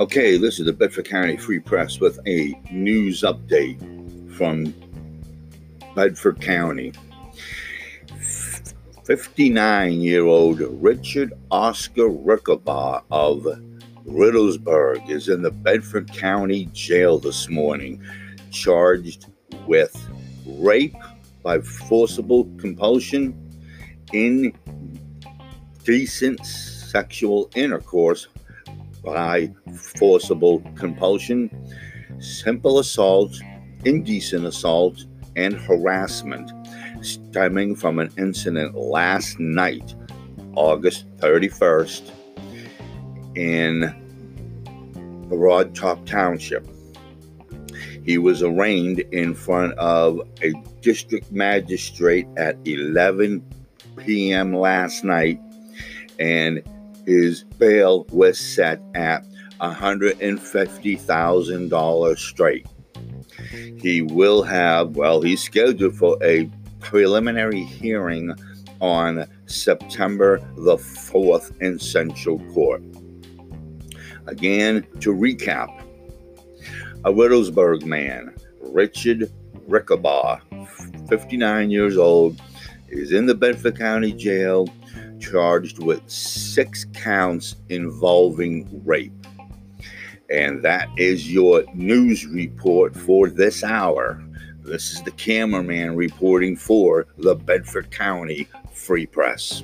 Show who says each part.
Speaker 1: Okay, this is the Bedford County Free Press with a news update from Bedford County. 59 year old Richard Oscar Rickabaugh of Riddlesburg is in the Bedford County Jail this morning, charged with rape by forcible compulsion, indecent sexual intercourse by forcible compulsion, simple assault, indecent assault, and harassment stemming from an incident last night, August 31st, in Broad Top Township. He was arraigned in front of a district magistrate at 11 p.m. last night, and his bail was set at $150,000 straight. He will have, well, he's scheduled for a preliminary hearing on September the 4th in Central Court. Again, to recap, a Riddlesburg man, Richard Rickabaugh, 59 years old, is in the Bedford County Jail charged with six counts involving rape. And that is your news report for this hour. This is the cameraman reporting for the Bedford County Free Press.